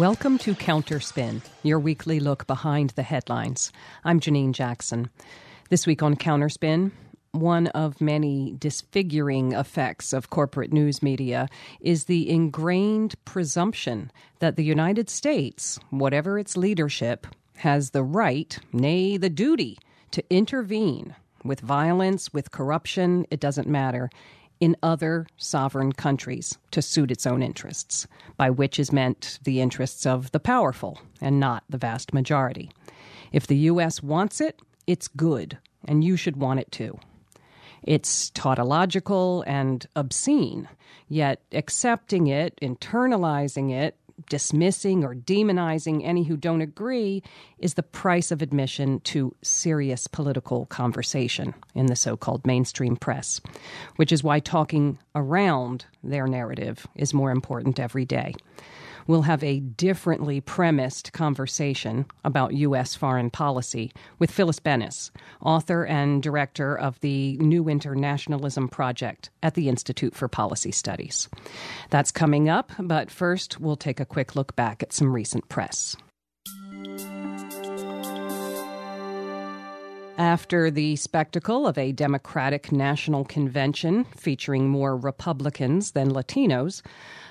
Welcome to Counterspin, your weekly look behind the headlines. I'm Janine Jackson. This week on Counterspin, one of many disfiguring effects of corporate news media is the ingrained presumption that the United States, whatever its leadership, has the right, nay, the duty, to intervene with violence, with corruption, it doesn't matter, in other sovereign countries to suit its own interests, by which is meant the interests of the powerful and not the vast majority. If the U.S. wants it, it's good, and you should want it too. It's tautological and obscene, yet accepting it, internalizing it, dismissing or demonizing any who don't agree is the price of admission to serious political conversation in the so called mainstream press, which is why talking around their narrative is more important every day we'll have a differently premised conversation about U.S. foreign policy with Phyllis Bennis, author and director of the New Internationalism Project at the Institute for Policy Studies. That's coming up, but first we'll take a quick look back at some recent press. After the spectacle of a Democratic National Convention featuring more Republicans than Latinos,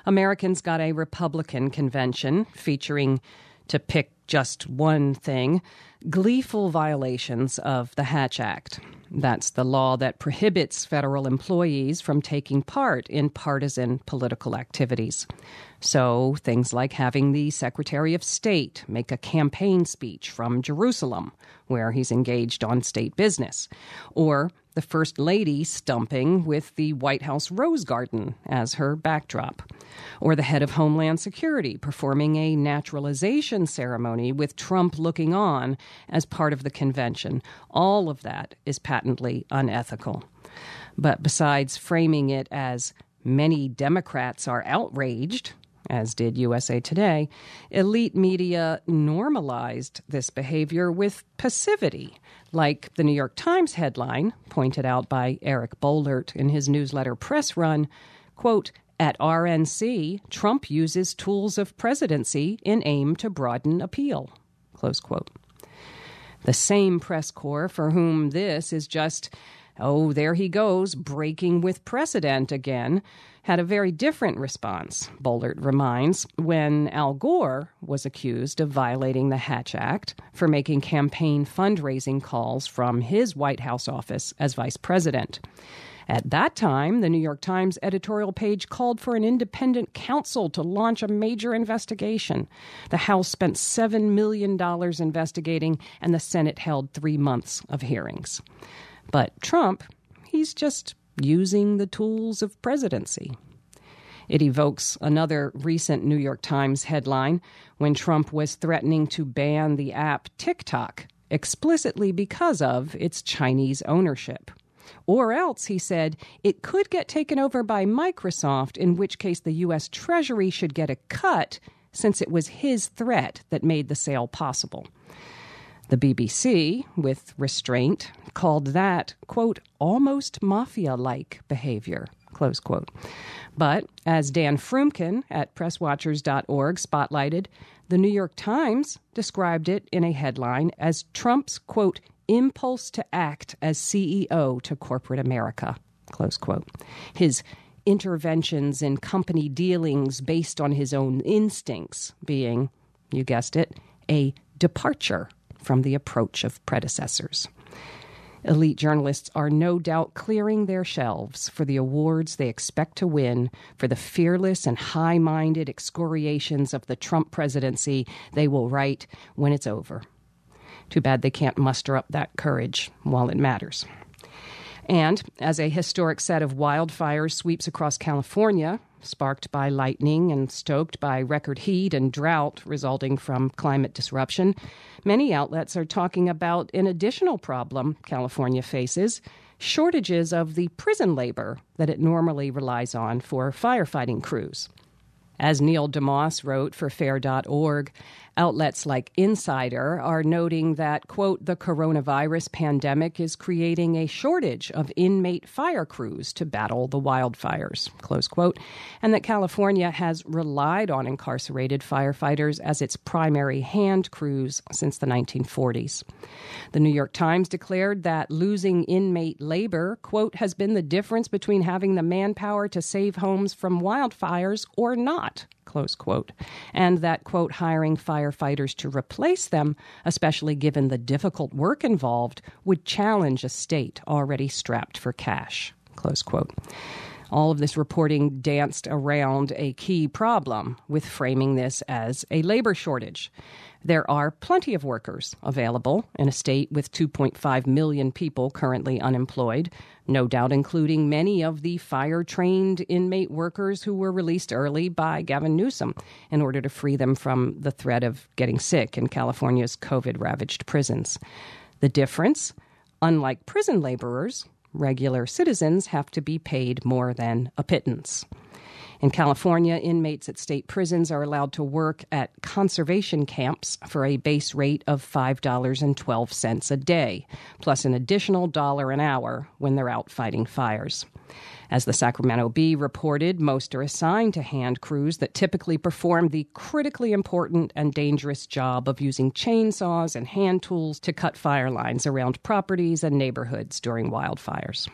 Americans got a Republican convention featuring, to pick just one thing, gleeful violations of the Hatch Act. That's the law that prohibits federal employees from taking part in partisan political activities. So, things like having the Secretary of State make a campaign speech from Jerusalem, where he's engaged on state business, or the First Lady stumping with the White House Rose Garden as her backdrop, or the head of Homeland Security performing a naturalization ceremony with Trump looking on as part of the convention. All of that is patently unethical. But besides framing it as many Democrats are outraged, as did USA Today, elite media normalized this behavior with passivity, like the New York Times headline, pointed out by Eric Boehlert in his newsletter Press Run, quote, at RNC, Trump uses tools of presidency in aim to broaden appeal. Close quote. The same press corps for whom this is just, oh, there he goes, breaking with precedent again, had a very different response, Boehlert reminds, when Al Gore was accused of violating the Hatch Act for making campaign fundraising calls from his White House office as vice president. At that time, the New York Times editorial page called for an independent counsel to launch a major investigation. The House spent $7 million investigating, and the Senate held three months of hearings. But Trump, he's just using the tools of presidency. It evokes another recent New York Times headline when Trump was threatening to ban the app TikTok explicitly because of its Chinese ownership. Or else, he said, it could get taken over by Microsoft, in which case the U.S. Treasury should get a cut since it was his threat that made the sale possible. The BBC, with restraint, called that, quote, almost mafia like behavior, close quote. But as Dan Froomkin at presswatchers.org spotlighted, the New York Times described it in a headline as Trump's, quote, impulse to act as CEO to corporate America, close quote. His interventions in company dealings based on his own instincts being, you guessed it, a departure from the approach of predecessors. Elite journalists are no doubt clearing their shelves for the awards they expect to win for the fearless and high minded excoriations of the Trump presidency they will write when it's over. Too bad they can't muster up that courage while it matters. And as a historic set of wildfires sweeps across California, sparked by lightning and stoked by record heat and drought resulting from climate disruption, many outlets are talking about an additional problem California faces shortages of the prison labor that it normally relies on for firefighting crews. As Neil deMause wrote for Fair.org, Outlets like Insider are noting that, quote, the coronavirus pandemic is creating a shortage of inmate fire crews to battle the wildfires, close quote, and that California has relied on incarcerated firefighters as its primary hand crews since the 1940s. The New York Times declared that losing inmate labor, quote, has been the difference between having the manpower to save homes from wildfires or not, close quote, and that, quote, hiring firefighters to replace them, especially given the difficult work involved, would challenge a state already strapped for cash, close quote. All of this reporting danced around a key problem with framing this as a labor shortage. There are plenty of workers available in a state with 2.5 million people currently unemployed, no doubt including many of the fire trained inmate workers who were released early by Gavin Newsom in order to free them from the threat of getting sick in California's COVID ravaged prisons. The difference? Unlike prison laborers, regular citizens have to be paid more than a pittance. In California, inmates at state prisons are allowed to work at conservation camps for a base rate of $5.12 a day, plus an additional dollar an hour when they're out fighting fires. As the Sacramento Bee reported, most are assigned to hand crews that typically perform the critically important and dangerous job of using chainsaws and hand tools to cut fire lines around properties and neighborhoods during wildfires.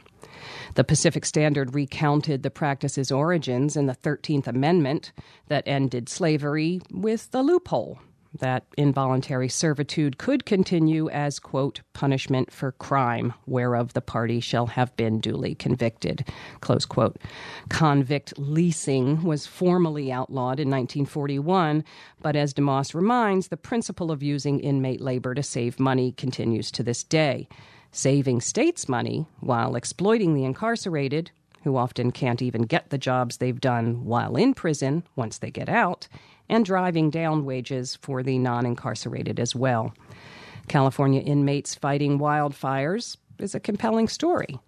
The Pacific Standard recounted the practice's origins in the 13th Amendment that ended slavery with a loophole that involuntary servitude could continue as, quote, punishment for crime whereof the party shall have been duly convicted, close quote. Convict leasing was formally outlawed in 1941, but as deMause reminds, the principle of using inmate labor to save money continues to this day saving states money while exploiting the incarcerated, who often can't even get the jobs they've done while in prison once they get out, and driving down wages for the non incarcerated as well. California inmates fighting wildfires is a compelling story.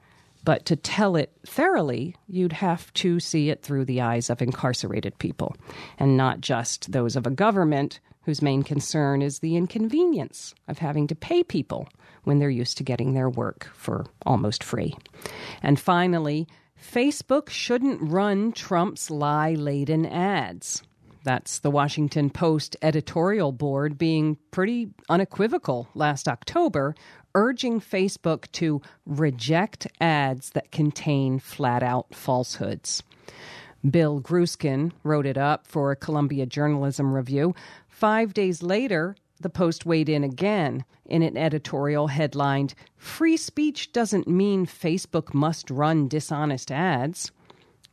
But to tell it thoroughly, you'd have to see it through the eyes of incarcerated people, and not just those of a government whose main concern is the inconvenience of having to pay people when they're used to getting their work for almost free. And finally, Facebook shouldn't run Trump's lie laden ads. That's the Washington Post editorial board being pretty unequivocal last October, urging Facebook to reject ads that contain flat out falsehoods. Bill Grueskin wrote it up for a Columbia Journalism Review. Five days later, the Post weighed in again in an editorial headlined Free Speech Doesn't Mean Facebook Must Run Dishonest Ads.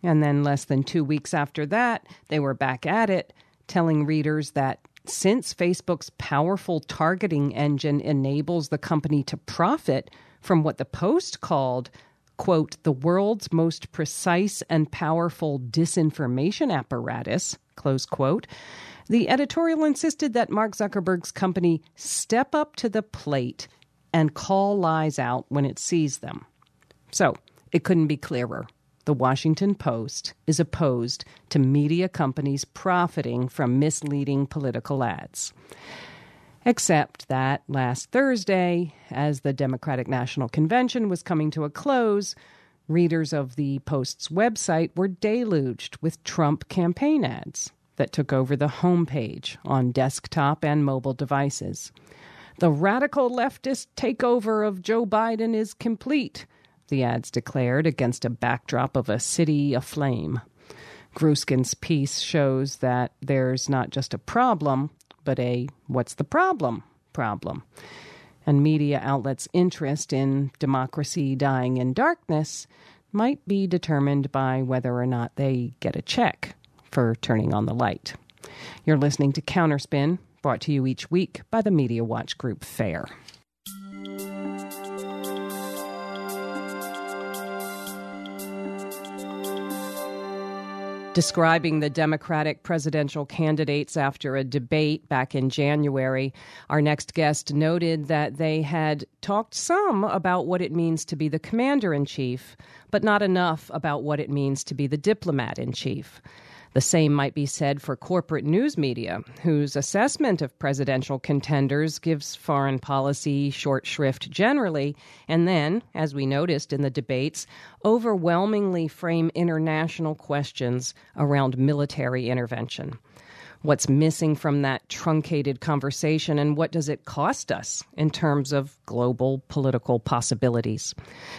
And then, less than two weeks after that, they were back at it, telling readers that since Facebook's powerful targeting engine enables the company to profit from what the Post called, quote, the world's most precise and powerful disinformation apparatus, close quote, the editorial insisted that Mark Zuckerberg's company step up to the plate and call lies out when it sees them. So, it couldn't be clearer. The Washington Post is opposed to media companies profiting from misleading political ads. Except that last Thursday, as the Democratic National Convention was coming to a close, readers of the Post's website were deluged with Trump campaign ads that took over the homepage on desktop and mobile devices. The radical leftist takeover of Joe Biden is complete, the ads declared against a backdrop of a city aflame. Grueskin's piece shows that there's not just a problem, but a what's the problem problem. And media outlets' interest in democracy dying in darkness might be determined by whether or not they get a check for turning on the light. You're listening to Counterspin, brought to you each week by the Media Watch Group FAIR. Describing the Democratic presidential candidates after a debate back in January. Our next guest noted that they had talked some about what it means to be the commander in chief, but not enough about what it means to be the diplomat in chief. The same might be said for corporate news media, whose assessment of presidential contenders gives foreign policy short shrift generally, and then, as we noticed in the debates, overwhelmingly frame international questions around military intervention what's missing from that truncated conversation and what does it cost us in terms of global political possibilities.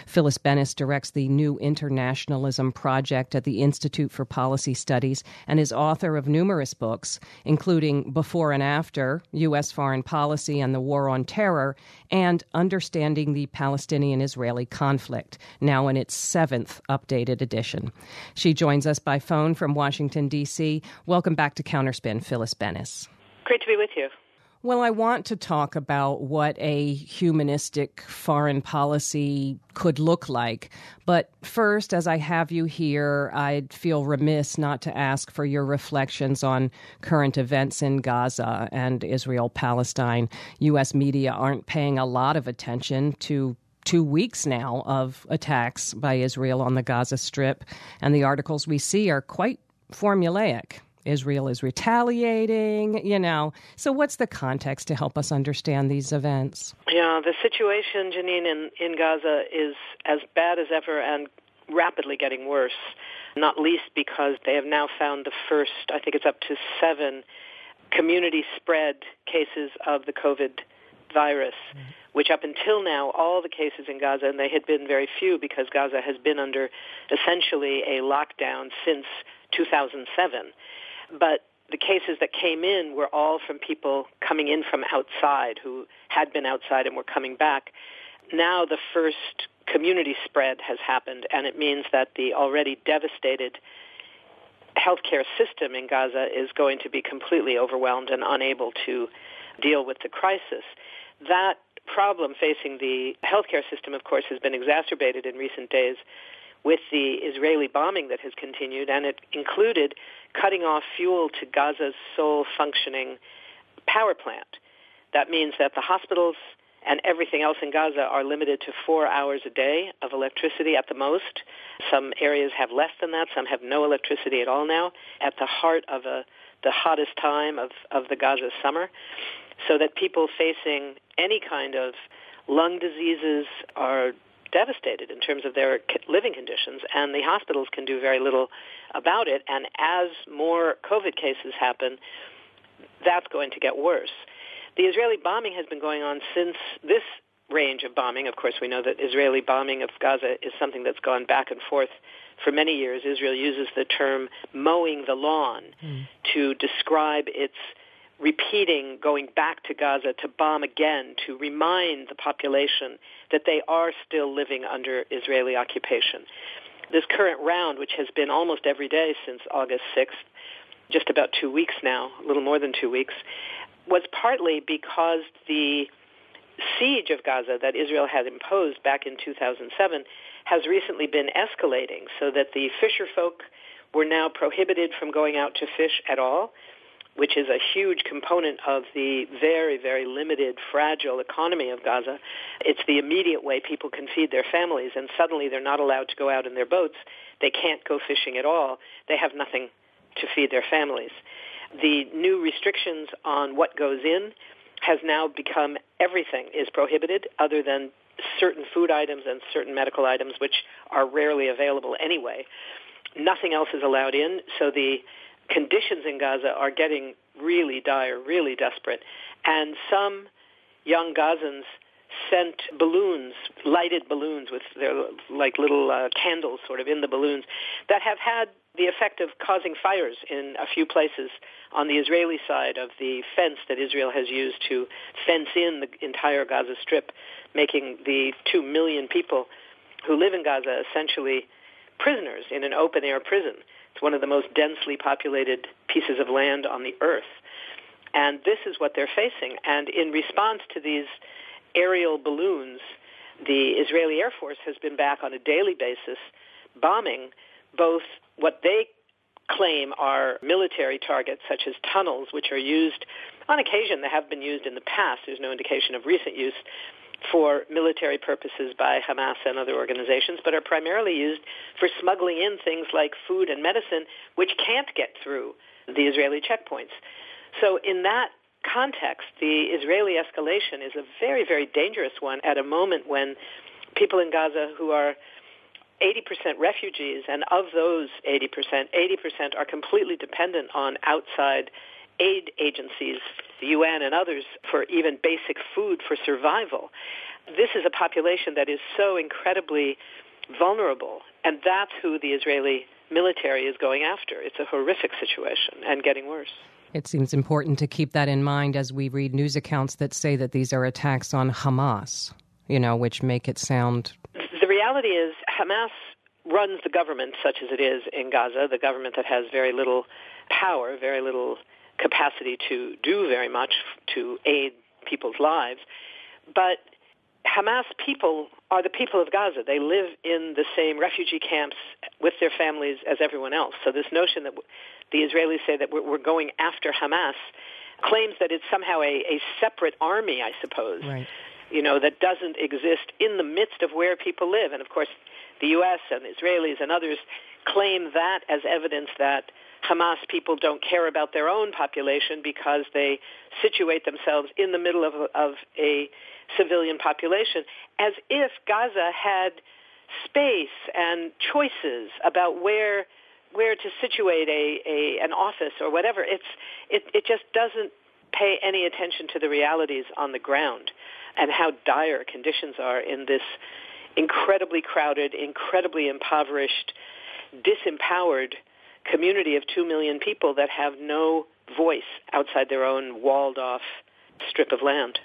Phyllis Bennis directs the New Internationalism Project at the Institute for Policy Studies and is author of numerous books, including Before and After U.S. Foreign Policy and the War on Terror and Understanding the Palestinian Israeli Conflict, now in its seventh updated edition. She joins us by phone from Washington, D.C. Welcome back to Counterspin. Phyllis Bennis. Great to be with you. Well, I want to talk about what a humanistic foreign policy could look like. But first, as I have you here, I'd feel remiss not to ask for your reflections on current events in Gaza and Israel Palestine. U.S. media aren't paying a lot of attention to two weeks now of attacks by Israel on the Gaza Strip, and the articles we see are quite formulaic. Israel is retaliating, you know. So, what's the context to help us understand these events? Yeah, the situation, Janine, in, in Gaza is as bad as ever and rapidly getting worse, not least because they have now found the first, I think it's up to seven, community spread cases of the COVID virus. Mm-hmm which up until now, all the cases in Gaza, and they had been very few because Gaza has been under essentially a lockdown since 2007. But the cases that came in were all from people coming in from outside who had been outside and were coming back. Now the first community spread has happened, and it means that the already devastated healthcare system in Gaza is going to be completely overwhelmed and unable to deal with the crisis. That problem facing the healthcare system, of course, has been exacerbated in recent days with the Israeli bombing that has continued, and it included cutting off fuel to Gaza's sole functioning power plant. That means that the hospitals and everything else in Gaza are limited to four hours a day of electricity at the most. Some areas have less than that. Some have no electricity at all now at the heart of a, the hottest time of, of the Gaza summer. So that people facing any kind of lung diseases are devastated in terms of their living conditions, and the hospitals can do very little about it. And as more COVID cases happen, that's going to get worse. The Israeli bombing has been going on since this range of bombing. Of course, we know that Israeli bombing of Gaza is something that's gone back and forth for many years. Israel uses the term mowing the lawn mm. to describe its repeating going back to Gaza to bomb again to remind the population that they are still living under Israeli occupation. This current round, which has been almost every day since August 6th, just about two weeks now, a little more than two weeks, was partly because the siege of Gaza that Israel had imposed back in 2007 has recently been escalating so that the fisher folk were now prohibited from going out to fish at all which is a huge component of the very, very limited, fragile economy of Gaza. It's the immediate way people can feed their families, and suddenly they're not allowed to go out in their boats. They can't go fishing at all. They have nothing to feed their families. The new restrictions on what goes in has now become everything is prohibited other than certain food items and certain medical items, which are rarely available anyway. Nothing else is allowed in, so the conditions in Gaza are getting really dire, really desperate. And some young Gazans sent balloons, lighted balloons with their like little uh, candles sort of in the balloons that have had the effect of causing fires in a few places on the Israeli side of the fence that Israel has used to fence in the entire Gaza Strip, making the two million people who live in Gaza essentially prisoners in an open air prison. It's one of the most densely populated pieces of land on the earth. And this is what they're facing. And in response to these aerial balloons, the Israeli Air Force has been back on a daily basis bombing both what they claim are military targets, such as tunnels, which are used on occasion. They have been used in the past. There's no indication of recent use for military purposes by Hamas and other organizations, but are primarily used for smuggling in things like food and medicine, which can't get through the Israeli checkpoints. So in that context, the Israeli escalation is a very, very dangerous one at a moment when people in Gaza who are 80% refugees, and of those 80%, 80% are completely dependent on outside aid agencies, the UN and others, for even basic food for survival. This is a population that is so incredibly vulnerable, and that's who the Israeli military is going after. It's a horrific situation and getting worse. It seems important to keep that in mind as we read news accounts that say that these are attacks on Hamas, you know, which make it sound. The reality is, Hamas runs the government such as it is in Gaza, the government that has very little power, very little capacity to do very much to aid people's lives. But Hamas people are the people of Gaza. They live in the same refugee camps with their families as everyone else. So this notion that the Israelis say that we're going after Hamas claims that it's somehow a, a separate army, I suppose, right. you know, that doesn't exist in the midst of where people live. And of course, the U.S. and the Israelis and others claim that as evidence that Hamas people don't care about their own population because they situate themselves in the middle of, of a civilian population, as if Gaza had space and choices about where where to situate a, a an office or whatever. It's it, it just doesn't pay any attention to the realities on the ground and how dire conditions are in this incredibly crowded, incredibly impoverished, disempowered community of two million people that have no voice outside their own walled off strip of land.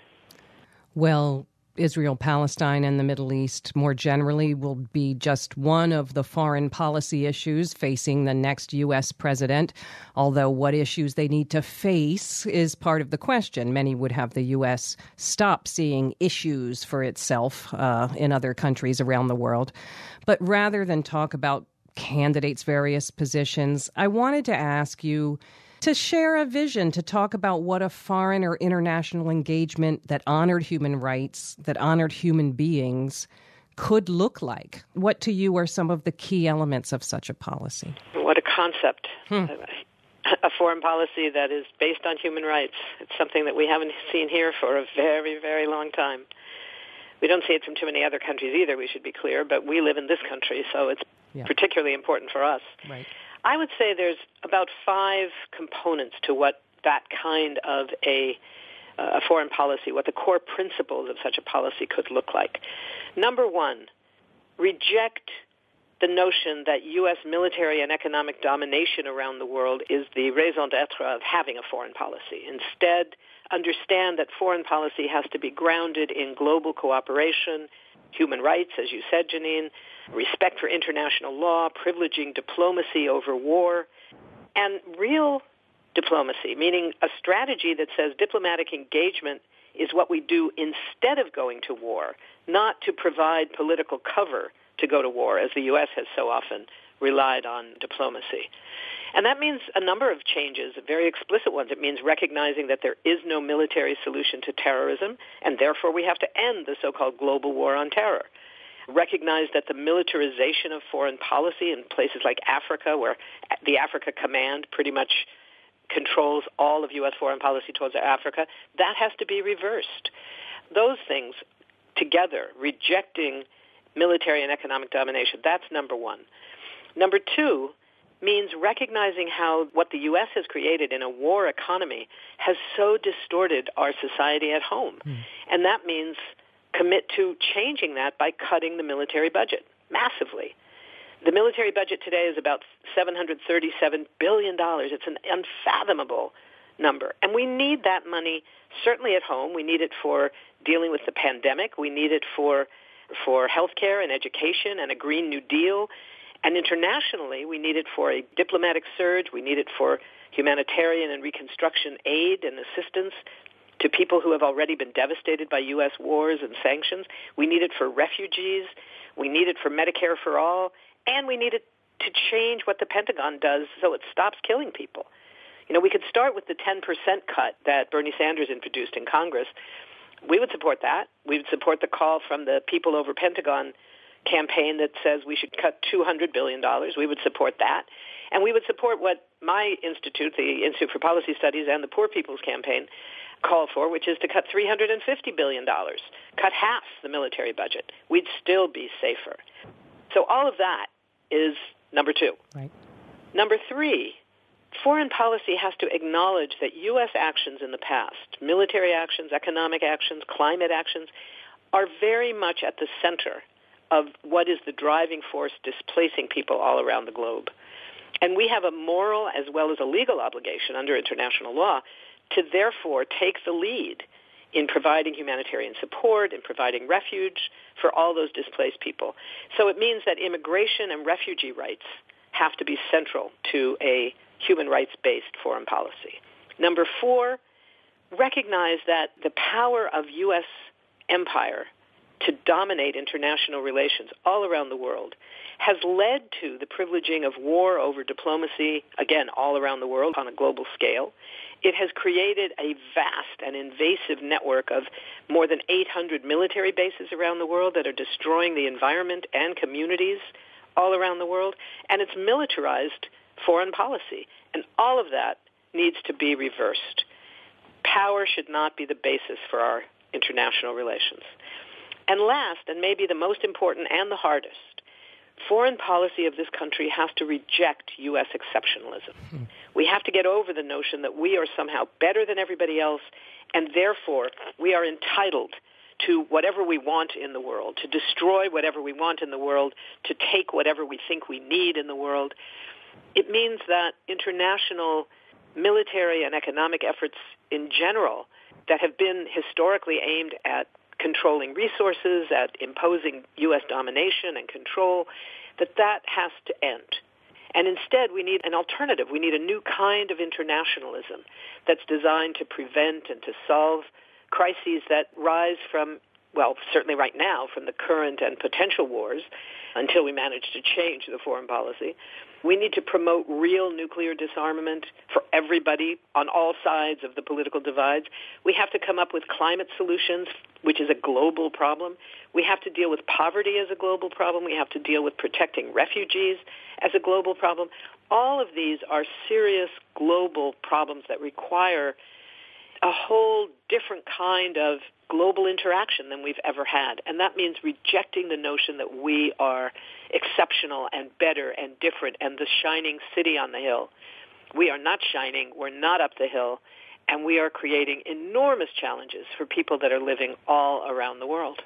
Well, Israel, Palestine, and the Middle East more generally will be just one of the foreign policy issues facing the next U.S. president. Although what issues they need to face is part of the question. Many would have the U.S. stop seeing issues for itself uh, in other countries around the world. But rather than talk about candidates' various positions, I wanted to ask you to share a vision to talk about what a foreign or international engagement that honored human rights, that honored human beings, could look like. What to you are some of the key elements of such a policy? What a concept. Hmm. A foreign policy that is based on human rights. It's something that we haven't seen here for a very, very long time. We don't see it from too many other countries either, we should be clear, but we live in this country, so it's yeah. particularly important for us. Right. I would say there's about five components to what that kind of a, uh, a foreign policy, what the core principles of such a policy could look like. Number one, reject the notion that U.S. military and economic domination around the world is the raison d'etre of having a foreign policy. Instead, understand that foreign policy has to be grounded in global cooperation, human rights, as you said, Janine, respect for international law, privileging diplomacy over war, and real diplomacy, meaning a strategy that says diplomatic engagement is what we do instead of going to war, not to provide political cover to go to war, as the U.S. has so often relied on diplomacy. And that means a number of changes, very explicit ones. It means recognizing that there is no military solution to terrorism, and therefore we have to end the so-called global war on terror. Recognize that the militarization of foreign policy in places like Africa, where the Africa Command pretty much controls all of U.S. foreign policy towards Africa, that has to be reversed. Those things together, rejecting military and economic domination, that's number one. Number two, means recognizing how what the U.S. has created in a war economy has so distorted our society at home. Mm. And that means commit to changing that by cutting the military budget massively. The military budget today is about $737 billion. It's an unfathomable number. And we need that money certainly at home. We need it for dealing with the pandemic. We need it for for healthcare and education and a Green New Deal. And internationally, we need it for a diplomatic surge. We need it for humanitarian and reconstruction aid and assistance to people who have already been devastated by U.S. wars and sanctions. We need it for refugees. We need it for Medicare for all. And we need it to change what the Pentagon does so it stops killing people. You know, we could start with the 10% cut that Bernie Sanders introduced in Congress We would support that. We would support the call from the People Over Pentagon campaign that says we should cut $200 billion. We would support that. And we would support what my institute, the Institute for Policy Studies, and the Poor People's Campaign call for, which is to cut $350 billion, cut half the military budget. We'd still be safer. So all of that is number two. Right. Number three, foreign policy has to acknowledge that U.S. actions in the past, military actions, economic actions, climate actions, are very much at the center of what is the driving force displacing people all around the globe. And we have a moral as well as a legal obligation under international law to therefore take the lead in providing humanitarian support, in providing refuge for all those displaced people. So it means that immigration and refugee rights have to be central to a human rights-based foreign policy. Number four, recognize that the power of U.S. empire to dominate international relations all around the world has led to the privileging of war over diplomacy, again, all around the world on a global scale. It has created a vast and invasive network of more than 800 military bases around the world that are destroying the environment and communities all around the world. And it's militarized foreign policy. And all of that needs to be reversed. Power should not be the basis for our international relations. And last, and maybe the most important and the hardest, foreign policy of this country has to reject U.S. exceptionalism. Hmm. We have to get over the notion that we are somehow better than everybody else, and therefore we are entitled to whatever we want in the world, to destroy whatever we want in the world, to take whatever we think we need in the world. It means that international military and economic efforts in general that have been historically aimed at controlling resources, at imposing U.S. domination and control, that that has to end. And instead, we need an alternative. We need a new kind of internationalism that's designed to prevent and to solve crises that rise from, well, certainly right now, from the current and potential wars until we manage to change the foreign policy. We need to promote real nuclear disarmament for everybody on all sides of the political divides. We have to come up with climate solutions, which is a global problem. We have to deal with poverty as a global problem. We have to deal with protecting refugees as a global problem. All of these are serious global problems that require a whole different kind of global interaction than we've ever had. And that means rejecting the notion that we are exceptional and better and different and the shining city on the hill. We are not shining. We're not up the hill. And we are creating enormous challenges for people that are living all around the world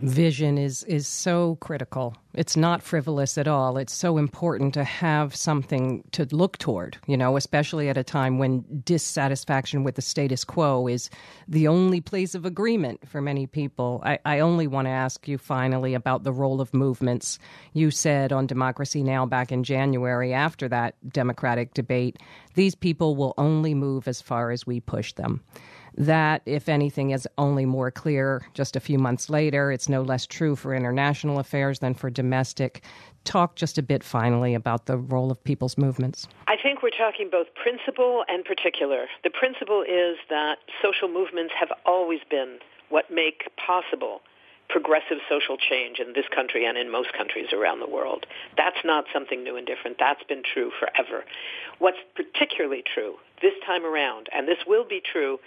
vision is is so critical. It's not frivolous at all. It's so important to have something to look toward, you know, especially at a time when dissatisfaction with the status quo is the only place of agreement for many people. I, I only want to ask you finally about the role of movements. You said on Democracy Now! back in January after that Democratic debate, these people will only move as far as we push them. That, if anything, is only more clear just a few months later. It's no less true for international affairs than for domestic. Talk just a bit finally about the role of people's movements. I think we're talking both principle and particular. The principle is that social movements have always been what make possible progressive social change in this country and in most countries around the world. That's not something new and different. That's been true forever. What's particularly true this time around, and this will be true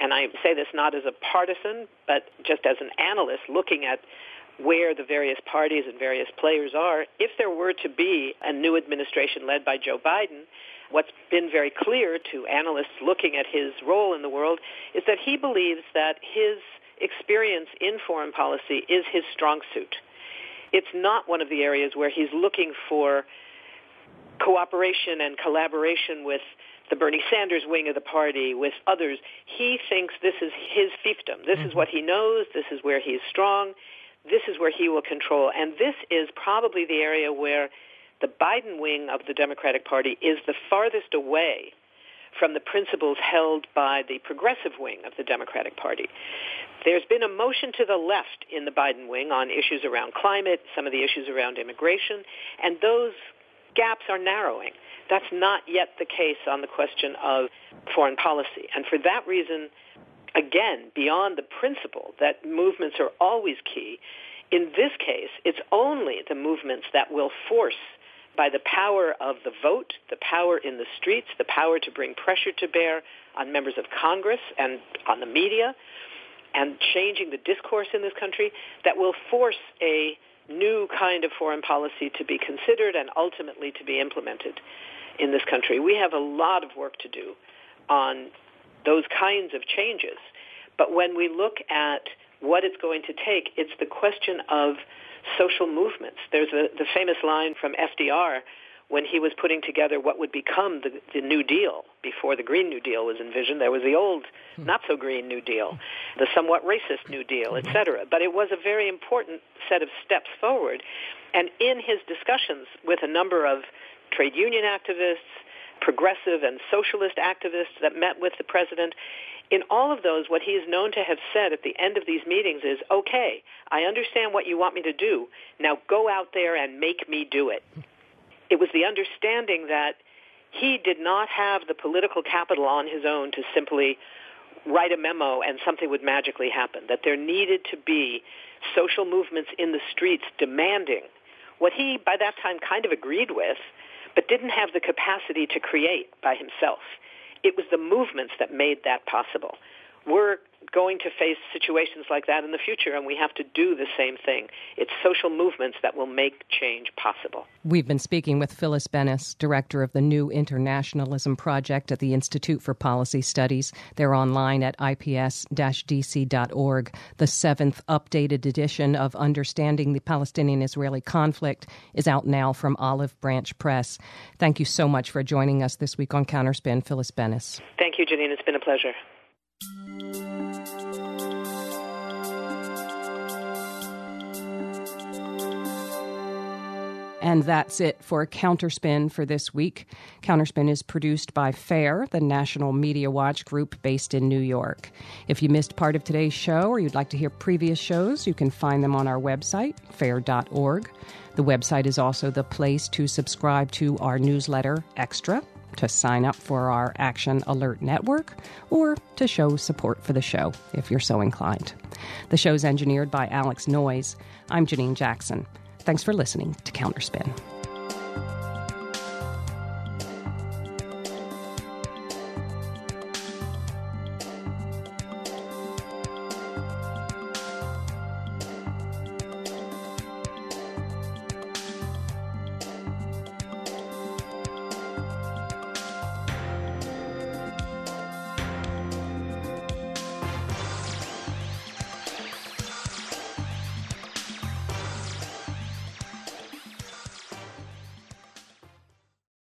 and I say this not as a partisan, but just as an analyst looking at where the various parties and various players are. If there were to be a new administration led by Joe Biden, what's been very clear to analysts looking at his role in the world is that he believes that his experience in foreign policy is his strong suit. It's not one of the areas where he's looking for cooperation and collaboration with the Bernie Sanders wing of the party, with others. He thinks this is his fiefdom. This mm-hmm. is what he knows. This is where he is strong. This is where he will control. And this is probably the area where the Biden wing of the Democratic Party is the farthest away from the principles held by the progressive wing of the Democratic Party. There's been a motion to the left in the Biden wing on issues around climate, some of the issues around immigration, and those gaps are narrowing. That's not yet the case on the question of foreign policy. And for that reason, again, beyond the principle that movements are always key, in this case, it's only the movements that will force by the power of the vote, the power in the streets, the power to bring pressure to bear on members of Congress and on the media, and changing the discourse in this country that will force a new kind of foreign policy to be considered and ultimately to be implemented in this country. We have a lot of work to do on those kinds of changes. But when we look at what it's going to take, it's the question of social movements. There's a, the famous line from FDR when he was putting together what would become the, the New Deal before the Green New Deal was envisioned. There was the old, hmm. not so green New Deal, the somewhat racist New Deal, etc. But it was a very important set of steps forward. And in his discussions with a number of trade union activists, progressive and socialist activists that met with the president, in all of those, what he is known to have said at the end of these meetings is, okay, I understand what you want me to do. Now go out there and make me do it. It was the understanding that he did not have the political capital on his own to simply write a memo and something would magically happen, that there needed to be social movements in the streets demanding what he, by that time, kind of agreed with, but didn't have the capacity to create by himself. It was the movements that made that possible. We're going to face situations like that in the future, and we have to do the same thing. It's social movements that will make change possible. We've been speaking with Phyllis Bennis, director of the New Internationalism Project at the Institute for Policy Studies. They're online at ips dc.org. The seventh updated edition of Understanding the Palestinian Israeli Conflict is out now from Olive Branch Press. Thank you so much for joining us this week on Counterspin, Phyllis Bennis. Thank you, Janine. It's been a pleasure. And that's it for Counterspin for this week. Counterspin is produced by FAIR, the National Media Watch group based in New York. If you missed part of today's show or you'd like to hear previous shows, you can find them on our website, fair.org. The website is also the place to subscribe to our newsletter, Extra, to sign up for our Action Alert Network, or to show support for the show if you're so inclined. The show's engineered by Alex Noyes. I'm Janine Jackson. Thanks for listening to Counterspin.